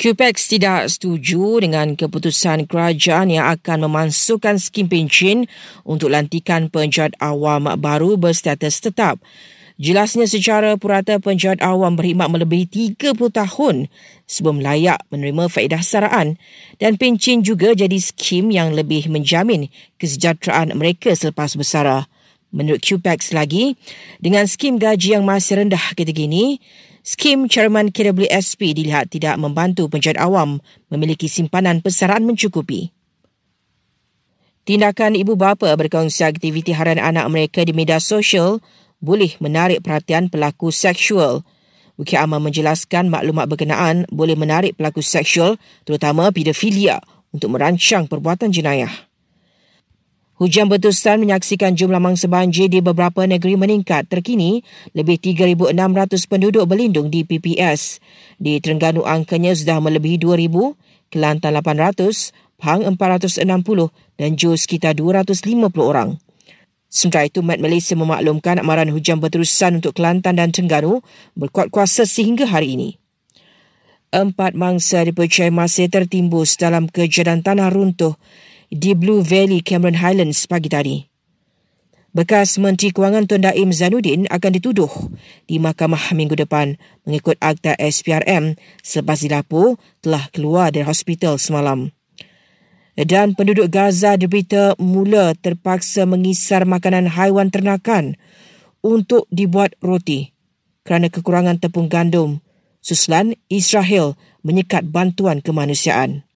QPEX tidak setuju dengan keputusan kerajaan yang akan memasukkan skim pencen untuk lantikan penjahat awam baru berstatus tetap. Jelasnya secara purata penjahat awam berkhidmat melebihi 30 tahun sebelum layak menerima faedah saraan dan pencen juga jadi skim yang lebih menjamin kesejahteraan mereka selepas bersara. Menurut QPEX lagi, dengan skim gaji yang masih rendah ketika ini, Skim Chairman KWSP dilihat tidak membantu penjahat awam memiliki simpanan persaraan mencukupi. Tindakan ibu bapa berkongsi aktiviti harian anak mereka di media sosial boleh menarik perhatian pelaku seksual. Bukit Amal menjelaskan maklumat berkenaan boleh menarik pelaku seksual terutama pedofilia untuk merancang perbuatan jenayah. Hujan berterusan menyaksikan jumlah mangsa banjir di beberapa negeri meningkat. Terkini, lebih 3,600 penduduk berlindung di PPS. Di Terengganu angkanya sudah melebihi 2,000, Kelantan 800, Pahang 460 dan Johor sekitar 250 orang. Sementara itu, Met Malaysia memaklumkan amaran hujan berterusan untuk Kelantan dan Terengganu berkuat kuasa sehingga hari ini. Empat mangsa dipercayai masih tertimbus dalam kejadian tanah runtuh di Blue Valley Cameron Highlands pagi tadi. Bekas Menteri Kewangan Tun Daim Zainuddin akan dituduh di mahkamah minggu depan mengikut akta SPRM selepas dilapo telah keluar dari hospital semalam. Dan penduduk Gaza diberita mula terpaksa mengisar makanan haiwan ternakan untuk dibuat roti kerana kekurangan tepung gandum. Suslan Israel menyekat bantuan kemanusiaan.